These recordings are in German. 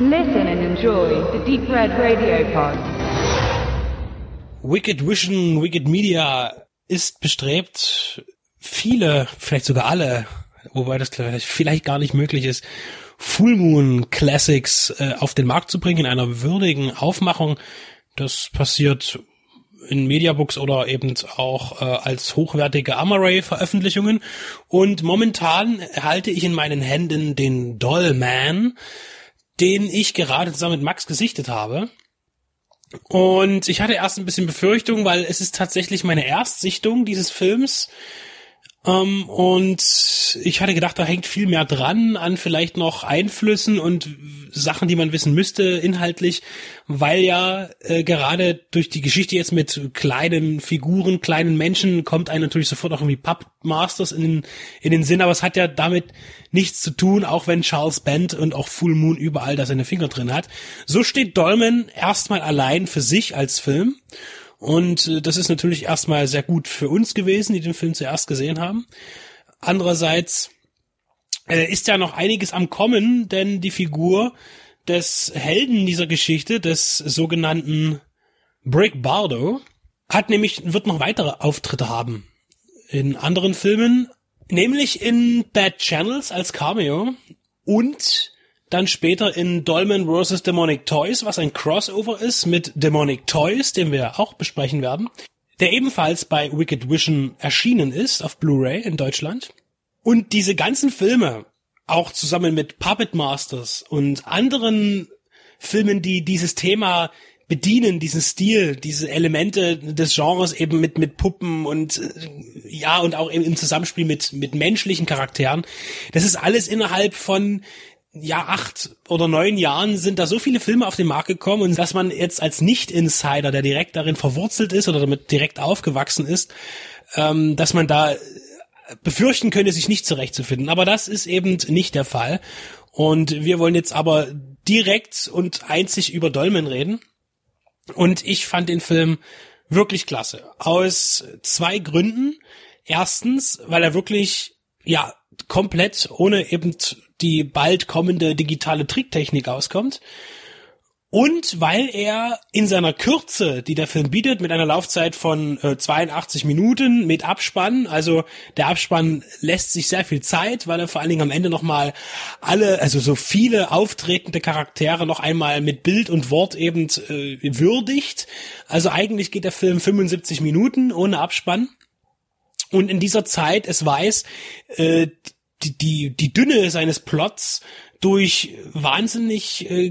Listen and enjoy the Deep Red Radio Pod. Wicked Vision, Wicked Media ist bestrebt, viele, vielleicht sogar alle, wobei das vielleicht gar nicht möglich ist, Full Moon Classics äh, auf den Markt zu bringen in einer würdigen Aufmachung. Das passiert in Mediabooks oder eben auch äh, als hochwertige Amaray-Veröffentlichungen. Und momentan halte ich in meinen Händen den Dollman, den ich gerade zusammen mit Max gesichtet habe. Und ich hatte erst ein bisschen Befürchtung, weil es ist tatsächlich meine Erstsichtung dieses Films. Ähm, und ich hatte gedacht, da hängt viel mehr dran an vielleicht noch Einflüssen und Sachen, die man wissen müsste inhaltlich, weil ja äh, gerade durch die Geschichte jetzt mit kleinen Figuren, kleinen Menschen kommt einem natürlich sofort auch irgendwie Puppmasters in den, in den Sinn, aber es hat ja damit nichts zu tun, auch wenn Charles Band und auch Full Moon überall da seine Finger drin hat. So steht Dolman erstmal allein für sich als Film und äh, das ist natürlich erstmal sehr gut für uns gewesen, die den Film zuerst gesehen haben. Andererseits äh, ist ja noch einiges am Kommen, denn die Figur des Helden dieser Geschichte, des sogenannten Brick Bardo, hat nämlich, wird noch weitere Auftritte haben in anderen Filmen, nämlich in Bad Channels als Cameo und dann später in Dolmen vs. Demonic Toys, was ein Crossover ist mit Demonic Toys, den wir auch besprechen werden, der ebenfalls bei Wicked Vision erschienen ist auf Blu-ray in Deutschland. Und diese ganzen Filme, auch zusammen mit Puppet Masters und anderen Filmen, die dieses Thema bedienen, diesen Stil, diese Elemente des Genres eben mit, mit Puppen und, äh, ja, und auch im Zusammenspiel mit, mit menschlichen Charakteren. Das ist alles innerhalb von ja, acht oder neun Jahren sind da so viele Filme auf den Markt gekommen und dass man jetzt als Nicht-Insider, der direkt darin verwurzelt ist oder damit direkt aufgewachsen ist, ähm, dass man da befürchten könnte, sich nicht zurechtzufinden. Aber das ist eben nicht der Fall. Und wir wollen jetzt aber direkt und einzig über Dolmen reden. Und ich fand den Film wirklich klasse. Aus zwei Gründen. Erstens, weil er wirklich, ja, komplett ohne eben die bald kommende digitale Tricktechnik auskommt. Und weil er in seiner Kürze, die der Film bietet, mit einer Laufzeit von äh, 82 Minuten mit Abspann, also der Abspann lässt sich sehr viel Zeit, weil er vor allen Dingen am Ende nochmal alle, also so viele auftretende Charaktere noch einmal mit Bild und Wort eben äh, würdigt. Also eigentlich geht der Film 75 Minuten ohne Abspann. Und in dieser Zeit es weiß, äh, die, die, die Dünne seines Plots durch wahnsinnig äh,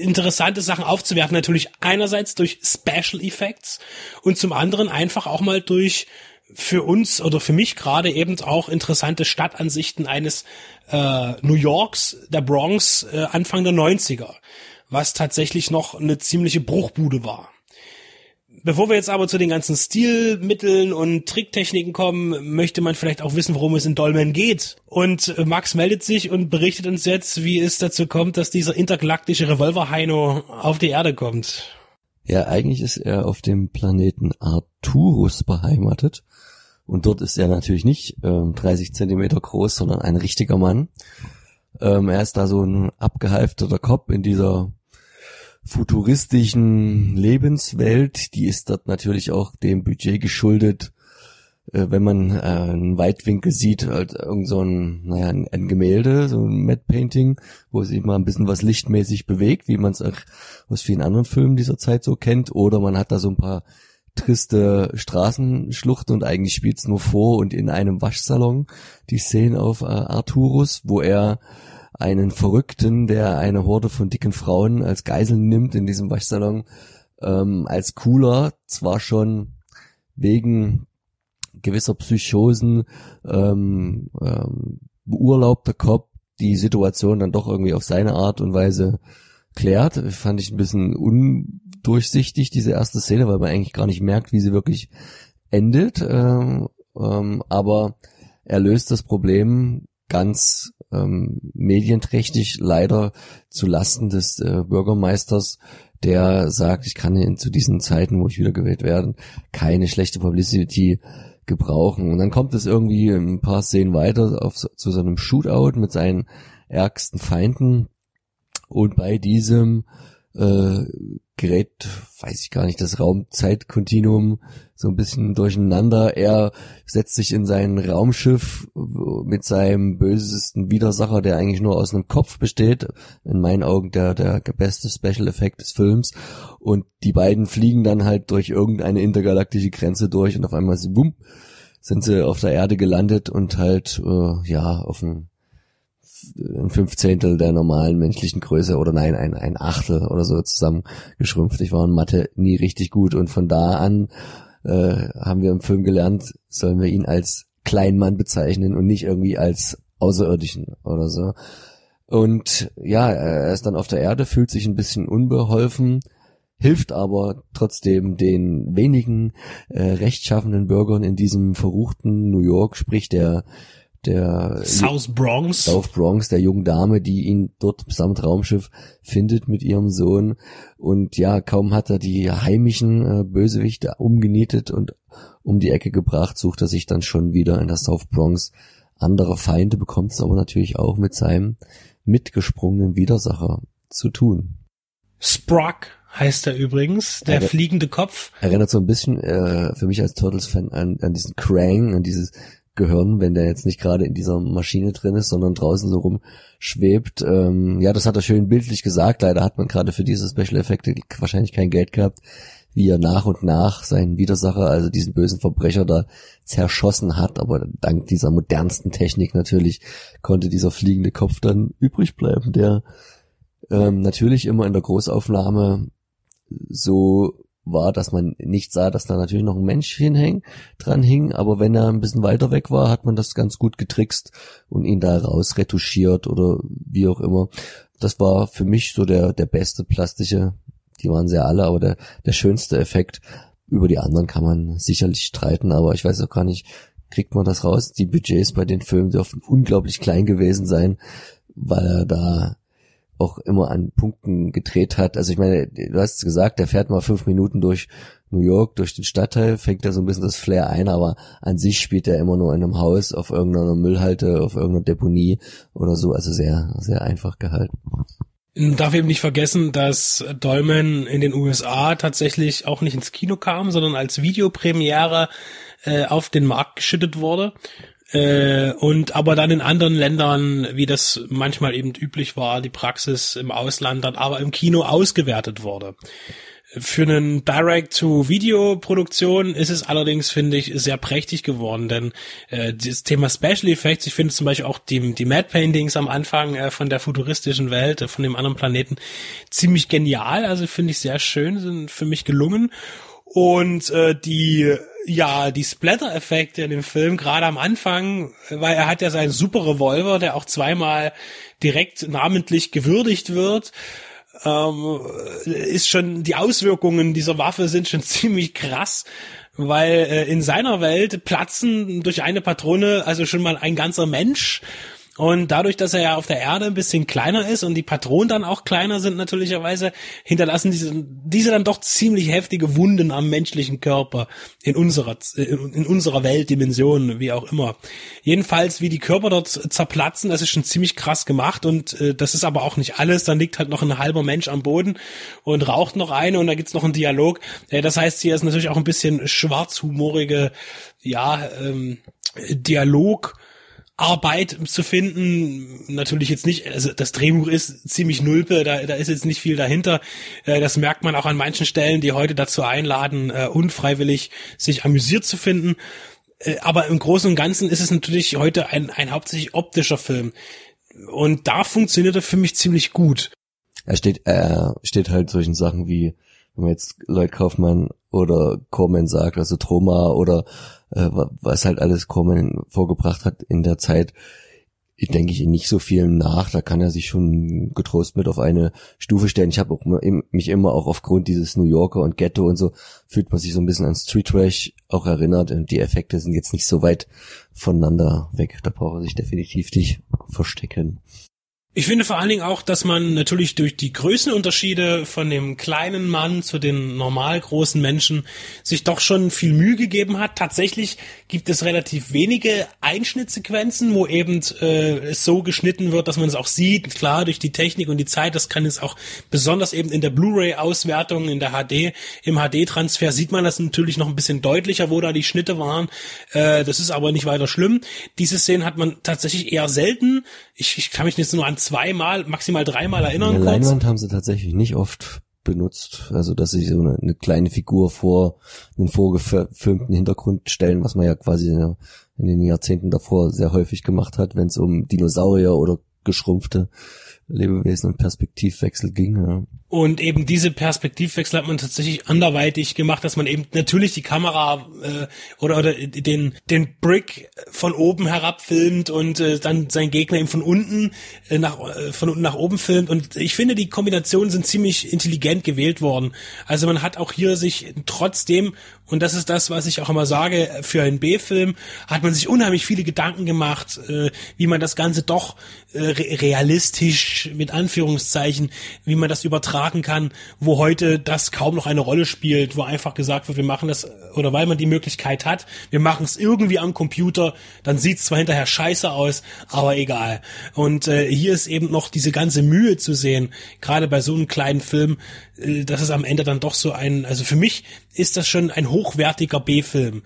interessante Sachen aufzuwerfen. Natürlich einerseits durch Special Effects und zum anderen einfach auch mal durch für uns oder für mich gerade eben auch interessante Stadtansichten eines äh, New Yorks, der Bronx, äh, Anfang der 90er, was tatsächlich noch eine ziemliche Bruchbude war. Bevor wir jetzt aber zu den ganzen Stilmitteln und Tricktechniken kommen, möchte man vielleicht auch wissen, worum es in Dolmen geht. Und Max meldet sich und berichtet uns jetzt, wie es dazu kommt, dass dieser intergalaktische Revolver-Heino auf die Erde kommt. Ja, eigentlich ist er auf dem Planeten Arturus beheimatet. Und dort ist er natürlich nicht ähm, 30 Zentimeter groß, sondern ein richtiger Mann. Ähm, er ist da so ein abgehalfterter Kopf in dieser futuristischen Lebenswelt, die ist dort natürlich auch dem Budget geschuldet, äh, wenn man äh, einen Weitwinkel sieht, halt irgend so ein, naja, ein, Gemälde, so ein Matte Painting, wo sich mal ein bisschen was lichtmäßig bewegt, wie man es auch aus vielen anderen Filmen dieser Zeit so kennt, oder man hat da so ein paar triste Straßenschluchten und eigentlich spielt's nur vor und in einem Waschsalon die Szenen auf äh, Arturus, wo er einen Verrückten, der eine Horde von dicken Frauen als Geiseln nimmt in diesem Waschsalon, ähm, als cooler, zwar schon wegen gewisser Psychosen ähm, ähm, beurlaubter Cop die Situation dann doch irgendwie auf seine Art und Weise klärt. Fand ich ein bisschen undurchsichtig, diese erste Szene, weil man eigentlich gar nicht merkt, wie sie wirklich endet. Ähm, ähm, aber er löst das Problem ganz ähm, medienträchtig leider zu Lasten des äh, Bürgermeisters, der sagt, ich kann in, zu diesen Zeiten, wo ich wiedergewählt werde, keine schlechte Publicity gebrauchen. Und dann kommt es irgendwie ein paar Szenen weiter auf, zu so einem Shootout mit seinen ärgsten Feinden. Und bei diesem äh, gerät, weiß ich gar nicht, das Raum-Zeit-Kontinuum so ein bisschen durcheinander. Er setzt sich in sein Raumschiff mit seinem bösesten Widersacher, der eigentlich nur aus einem Kopf besteht. In meinen Augen der, der beste Special-Effekt des Films. Und die beiden fliegen dann halt durch irgendeine intergalaktische Grenze durch und auf einmal sie, bumm, sind sie auf der Erde gelandet und halt, äh, ja, auf ein ein Fünfzehntel der normalen menschlichen Größe oder nein, ein, ein Achtel oder so zusammengeschrumpft. Ich war in Mathe nie richtig gut und von da an äh, haben wir im Film gelernt, sollen wir ihn als Kleinmann bezeichnen und nicht irgendwie als Außerirdischen oder so. Und ja, er ist dann auf der Erde, fühlt sich ein bisschen unbeholfen, hilft aber trotzdem den wenigen äh, rechtschaffenden Bürgern in diesem verruchten New York, sprich der der South Bronx. South Bronx, der jungen Dame, die ihn dort samt Raumschiff findet mit ihrem Sohn. Und ja, kaum hat er die heimischen äh, Bösewichte umgenietet und um die Ecke gebracht, sucht er sich dann schon wieder in der South Bronx andere Feinde, bekommt es aber natürlich auch mit seinem mitgesprungenen Widersacher zu tun. Sprock heißt er übrigens, der Erre fliegende Kopf. Erinnert so ein bisschen äh, für mich als Turtles-Fan an, an diesen Krang, an dieses Gehirn, wenn der jetzt nicht gerade in dieser Maschine drin ist, sondern draußen so rumschwebt. Ähm, ja, das hat er schön bildlich gesagt. Leider hat man gerade für diese Special Effekte wahrscheinlich kein Geld gehabt, wie er nach und nach seinen Widersacher, also diesen bösen Verbrecher da zerschossen hat. Aber dank dieser modernsten Technik natürlich konnte dieser fliegende Kopf dann übrig bleiben, der ähm, natürlich immer in der Großaufnahme so war, dass man nicht sah, dass da natürlich noch ein Mensch hinhängt, dran hing, aber wenn er ein bisschen weiter weg war, hat man das ganz gut getrickst und ihn da raus retuschiert oder wie auch immer. Das war für mich so der, der beste plastische, die waren sehr alle, aber der, der schönste Effekt. Über die anderen kann man sicherlich streiten, aber ich weiß auch gar nicht, kriegt man das raus? Die Budgets bei den Filmen dürfen unglaublich klein gewesen sein, weil er da auch immer an Punkten gedreht hat. Also ich meine, du hast es gesagt, der fährt mal fünf Minuten durch New York, durch den Stadtteil, fängt da so ein bisschen das Flair ein, aber an sich spielt er immer nur in einem Haus, auf irgendeiner Müllhalte, auf irgendeiner Deponie oder so. Also sehr, sehr einfach gehalten. Darf eben nicht vergessen, dass Dolmen in den USA tatsächlich auch nicht ins Kino kam, sondern als Videopremiere äh, auf den Markt geschüttet wurde. Äh, und aber dann in anderen Ländern, wie das manchmal eben üblich war, die Praxis im Ausland dann aber im Kino ausgewertet wurde. Für einen Direct-to-Video-Produktion ist es allerdings, finde ich, sehr prächtig geworden, denn äh, das Thema Special Effects, ich finde zum Beispiel auch die, die Mad Paintings am Anfang äh, von der futuristischen Welt, äh, von dem anderen Planeten, ziemlich genial, also finde ich sehr schön, sind für mich gelungen. Und äh, die ja, die Splatter-Effekte in dem Film, gerade am Anfang, weil er hat ja seinen super Revolver, der auch zweimal direkt namentlich gewürdigt wird, ähm, ist schon, die Auswirkungen dieser Waffe sind schon ziemlich krass, weil äh, in seiner Welt platzen durch eine Patrone also schon mal ein ganzer Mensch und dadurch, dass er ja auf der Erde ein bisschen kleiner ist und die Patronen dann auch kleiner sind natürlicherweise, hinterlassen diese, diese dann doch ziemlich heftige Wunden am menschlichen Körper in unserer, in unserer Weltdimension, wie auch immer. Jedenfalls, wie die Körper dort zerplatzen, das ist schon ziemlich krass gemacht und äh, das ist aber auch nicht alles. Dann liegt halt noch ein halber Mensch am Boden und raucht noch eine und da gibt's noch einen Dialog. Äh, das heißt, hier ist natürlich auch ein bisschen schwarzhumorige, ja, ähm, Dialog Arbeit zu finden. Natürlich jetzt nicht, also das Drehbuch ist ziemlich nulpe, da, da ist jetzt nicht viel dahinter. Äh, das merkt man auch an manchen Stellen, die heute dazu einladen, äh, unfreiwillig sich amüsiert zu finden. Äh, aber im Großen und Ganzen ist es natürlich heute ein, ein hauptsächlich optischer Film. Und da funktioniert er für mich ziemlich gut. Er steht, er steht halt solchen Sachen wie, wenn man jetzt Lloyd Kaufmann oder Corman sagt, also Troma oder äh, was halt alles Coleman vorgebracht hat in der Zeit, denke ich nicht so viel nach. Da kann er sich schon getrost mit auf eine Stufe stellen. Ich habe mich immer auch aufgrund dieses New Yorker und Ghetto und so fühlt man sich so ein bisschen an Street Trash auch erinnert und die Effekte sind jetzt nicht so weit voneinander weg. Da braucht er sich definitiv nicht verstecken. Ich finde vor allen Dingen auch, dass man natürlich durch die Größenunterschiede von dem kleinen Mann zu den normal großen Menschen sich doch schon viel Mühe gegeben hat. Tatsächlich gibt es relativ wenige Einschnittsequenzen, wo eben äh, es so geschnitten wird, dass man es auch sieht. Klar, durch die Technik und die Zeit, das kann es auch besonders eben in der Blu-ray-Auswertung, in der HD, im HD-Transfer sieht man das natürlich noch ein bisschen deutlicher, wo da die Schnitte waren. Äh, das ist aber nicht weiter schlimm. Diese Szenen hat man tatsächlich eher selten. Ich, ich kann mich jetzt nur an zweimal, maximal dreimal erinnern. Eine Leinwand haben sie tatsächlich nicht oft benutzt. Also, dass sie so eine, eine kleine Figur vor einen vorgefilmten Hintergrund stellen, was man ja quasi in, in den Jahrzehnten davor sehr häufig gemacht hat, wenn es um Dinosaurier oder geschrumpfte Lebewesen und Perspektivwechsel ging. Ja. Und eben diese Perspektivwechsel hat man tatsächlich anderweitig gemacht, dass man eben natürlich die Kamera äh, oder, oder den, den Brick von oben herab filmt und äh, dann sein Gegner eben von unten äh, nach äh, von unten nach oben filmt. Und ich finde, die Kombinationen sind ziemlich intelligent gewählt worden. Also man hat auch hier sich trotzdem, und das ist das, was ich auch immer sage, für einen B-Film, hat man sich unheimlich viele Gedanken gemacht, äh, wie man das Ganze doch äh, realistisch mit Anführungszeichen, wie man das übertragen kann, wo heute das kaum noch eine Rolle spielt, wo einfach gesagt wird, wir machen das, oder weil man die Möglichkeit hat, wir machen es irgendwie am Computer, dann sieht es zwar hinterher scheiße aus, aber egal. Und äh, hier ist eben noch diese ganze Mühe zu sehen, gerade bei so einem kleinen Film, äh, dass es am Ende dann doch so ein, also für mich ist das schon ein hochwertiger B-Film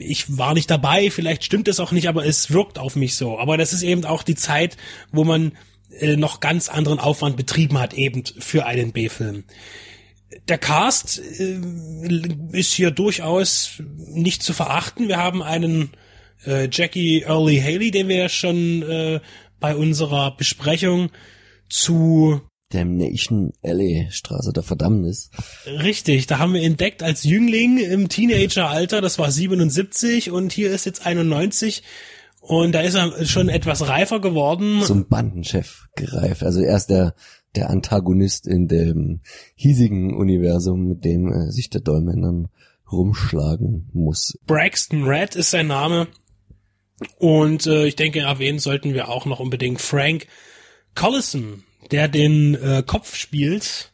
ich war nicht dabei, vielleicht stimmt es auch nicht, aber es wirkt auf mich so. Aber das ist eben auch die Zeit, wo man äh, noch ganz anderen Aufwand betrieben hat, eben für einen B-Film. Der Cast äh, ist hier durchaus nicht zu verachten. Wir haben einen äh, Jackie Early Haley, den wir ja schon äh, bei unserer Besprechung zu Damnation Alley, Straße der Verdammnis. Richtig, da haben wir entdeckt als Jüngling im Teenageralter, das war 77 und hier ist jetzt 91 und da ist er schon etwas reifer geworden. Zum Bandenchef gereift. Also er ist der, der Antagonist in dem hiesigen Universum, mit dem äh, sich der Dolmen rumschlagen muss. Braxton Red ist sein Name. Und äh, ich denke, erwähnen sollten wir auch noch unbedingt Frank Collison, der den äh, Kopf spielt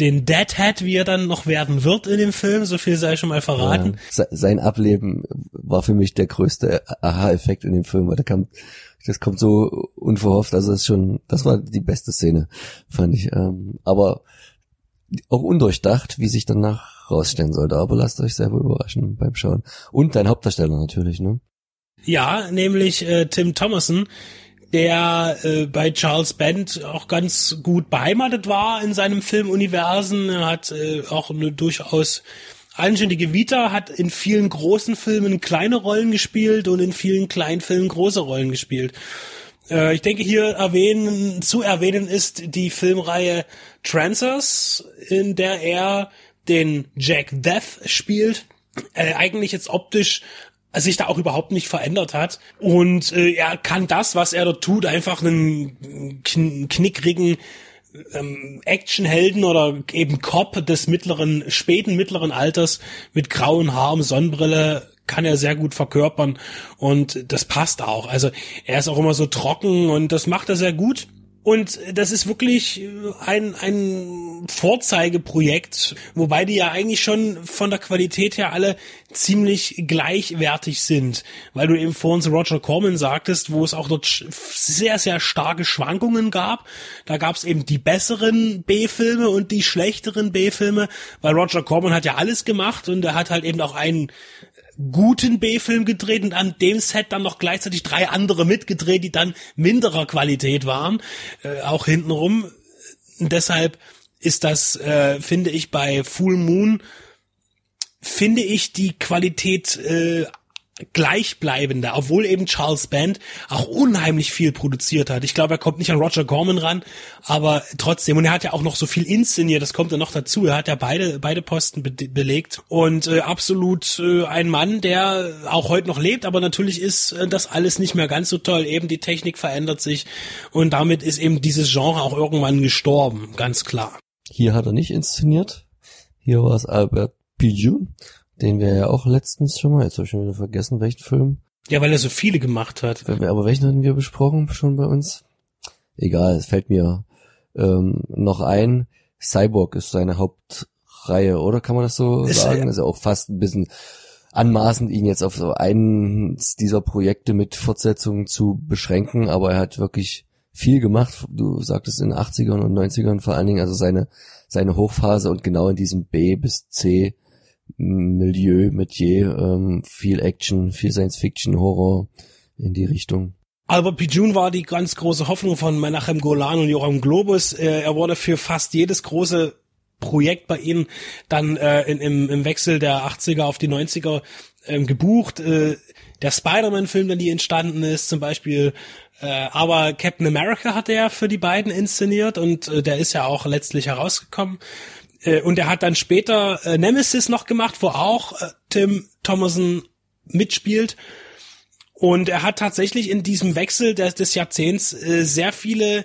den Deadhead, wie er dann noch werden wird in dem Film, so viel sei schon mal verraten. Ja, sein Ableben war für mich der größte Aha-Effekt in dem Film, weil da kam, das kommt so unverhofft, also das ist schon, das war die beste Szene, fand ich. Ähm, aber auch undurchdacht, wie sich danach rausstellen sollte. Aber lasst euch selber überraschen beim Schauen. Und dein Hauptdarsteller natürlich, ne? Ja, nämlich äh, Tim Thomason, der äh, bei Charles Band auch ganz gut beheimatet war in seinem Filmuniversen. Er hat äh, auch eine durchaus anständige Vita, hat in vielen großen Filmen kleine Rollen gespielt und in vielen kleinen Filmen große Rollen gespielt. Äh, ich denke hier erwähnen, zu erwähnen ist die Filmreihe Trancers, in der er den Jack Death spielt. Äh, eigentlich jetzt optisch sich da auch überhaupt nicht verändert hat. Und äh, er kann das, was er dort tut, einfach einen kn knickrigen ähm, Actionhelden oder eben Cop des mittleren, späten mittleren Alters mit grauen Haaren, Sonnenbrille kann er sehr gut verkörpern und das passt auch. Also er ist auch immer so trocken und das macht er sehr gut. Und das ist wirklich ein, ein Vorzeigeprojekt, wobei die ja eigentlich schon von der Qualität her alle ziemlich gleichwertig sind. Weil du eben vorhin zu Roger Corman sagtest, wo es auch dort sehr, sehr starke Schwankungen gab. Da gab es eben die besseren B-Filme und die schlechteren B-Filme, weil Roger Corman hat ja alles gemacht und er hat halt eben auch einen guten B-Film gedreht und an dem Set dann noch gleichzeitig drei andere mitgedreht, die dann minderer Qualität waren, äh, auch hintenrum. Und deshalb ist das, äh, finde ich, bei Full Moon, finde ich die Qualität äh, gleichbleibender, obwohl eben Charles Band auch unheimlich viel produziert hat. Ich glaube, er kommt nicht an Roger Corman ran, aber trotzdem. Und er hat ja auch noch so viel inszeniert, das kommt ja noch dazu. Er hat ja beide, beide Posten be belegt und äh, absolut äh, ein Mann, der auch heute noch lebt, aber natürlich ist äh, das alles nicht mehr ganz so toll. Eben die Technik verändert sich und damit ist eben dieses Genre auch irgendwann gestorben, ganz klar. Hier hat er nicht inszeniert. Hier war es Albert Pijou den wir ja auch letztens schon mal, jetzt habe ich schon wieder vergessen, welchen Film. Ja, weil er so viele gemacht hat. Aber welchen hatten wir besprochen schon bei uns? egal, es fällt mir ähm, noch ein. Cyborg ist seine Hauptreihe, oder kann man das so Ist, sagen? äh, Ist ja auch fast ein bisschen anmaßend, ihn jetzt auf so eins dieser Projekte mit Fortsetzungen zu beschränken, aber er hat wirklich viel gemacht. Du sagtest in den 80ern und 90ern vor allen Dingen, also seine, seine Hochphase und genau in diesem B bis C Milieu, Metier, ähm, viel Action, viel Science Fiction, Horror in die Richtung. Albert Pijun war die ganz große Hoffnung von Menachem Golan und Joram Globus. Äh, er wurde für fast jedes große Projekt bei ihnen dann äh, in, im, im Wechsel der 80er auf die 90er ähm, gebucht. Äh, der Spider-Man-Film, der nie entstanden ist, zum Beispiel. Äh, aber Captain America hat er für die beiden inszeniert und äh, der ist ja auch letztlich herausgekommen. Äh, und er hat dann später äh, Nemesis noch gemacht, wo auch äh, Tim Thomason mitspielt. Und er hat tatsächlich in diesem Wechsel des, des Jahrzehnts äh, sehr viele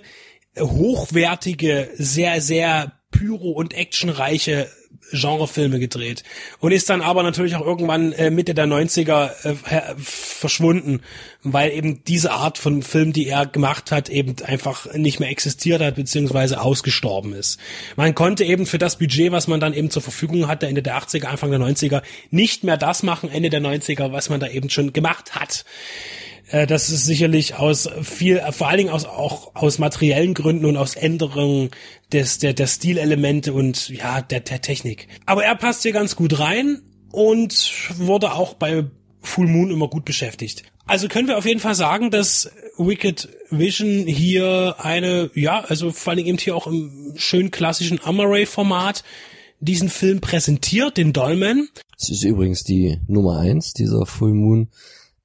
hochwertige, sehr, sehr pyro- und actionreiche Genrefilme gedreht. Und ist dann aber natürlich auch irgendwann äh, Mitte der 90er äh, verschwunden, weil eben diese Art von Film, die er gemacht hat, eben einfach nicht mehr existiert hat, beziehungsweise ausgestorben ist. Man konnte eben für das Budget, was man dann eben zur Verfügung hatte, Ende der 80er, Anfang der 90er, nicht mehr das machen, Ende der 90er, was man da eben schon gemacht hat. Äh, Das ist sicherlich aus viel, vor allen Dingen aus, auch aus materiellen Gründen und aus Änderungen des, der, der Stilelemente und ja, der, der Technik. Aber er passt hier ganz gut rein und wurde auch bei Full Moon immer gut beschäftigt. Also können wir auf jeden Fall sagen, dass Wicked Vision hier eine, ja, also vor allen Dingen eben hier auch im schön klassischen Amaray-Format diesen Film präsentiert, den Dolmen. Es ist übrigens die Nummer eins dieser Full Moon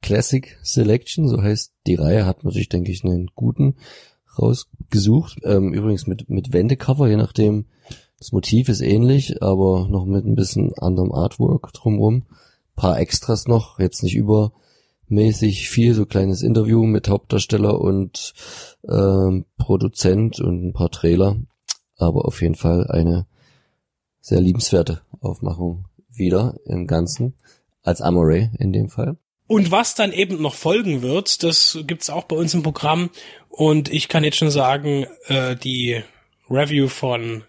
Classic Selection, so heißt die Reihe, hat man sich, denke ich, einen guten rausgesucht. Ähm, übrigens mit, mit Wendecover, je nachdem, das Motiv ist ähnlich, aber noch mit ein bisschen anderem Artwork drumrum. Paar Extras noch, jetzt nicht übermäßig viel, so kleines Interview mit Hauptdarsteller und ähm, Produzent und ein paar Trailer. Aber auf jeden Fall eine sehr liebenswerte Aufmachung wieder im Ganzen. Als Amoray in dem Fall. Und was dann eben noch folgen wird, das gibt's auch bei uns im Programm. Und ich kann jetzt schon sagen, äh, die Review von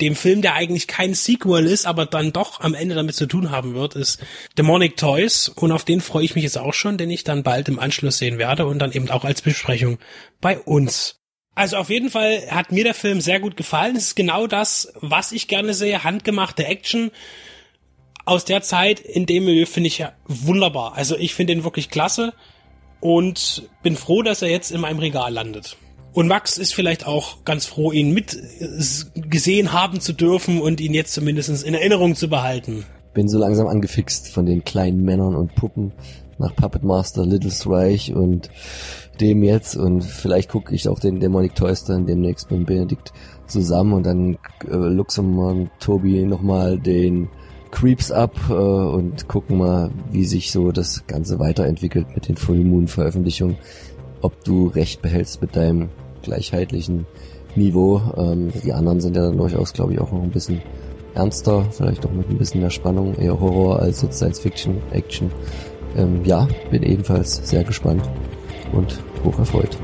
dem Film, der eigentlich kein Sequel ist, aber dann doch am Ende damit zu tun haben wird, ist Demonic Toys. Und auf den freue ich mich jetzt auch schon, den ich dann bald im Anschluss sehen werde und dann eben auch als Besprechung bei uns. Also auf jeden Fall hat mir der Film sehr gut gefallen. Es ist genau das, was ich gerne sehe. Handgemachte Action aus der Zeit in dem Milieu finde ich ja wunderbar. Also ich finde ihn wirklich klasse und bin froh, dass er jetzt in meinem Regal landet. Und Max ist vielleicht auch ganz froh, ihn mit gesehen haben zu dürfen und ihn jetzt zumindest in Erinnerung zu behalten. Bin so langsam angefixt von den kleinen Männern und Puppen nach Puppet Master, Little Reich und dem jetzt und vielleicht gucke ich auch den Demonic Toys dann demnächst mit Benedikt zusammen und dann äh, luxem und Tobi nochmal den Creeps ab äh, und gucken mal, wie sich so das Ganze weiterentwickelt mit den Full Moon Veröffentlichungen. Ob du recht behältst mit deinem gleichheitlichen Niveau. Ähm, die anderen sind ja dann durchaus, glaube ich, auch noch ein bisschen ernster, vielleicht auch mit ein bisschen mehr Spannung, eher Horror als jetzt Science Fiction, Action. Ähm, ja, bin ebenfalls sehr gespannt und hoch erfreut.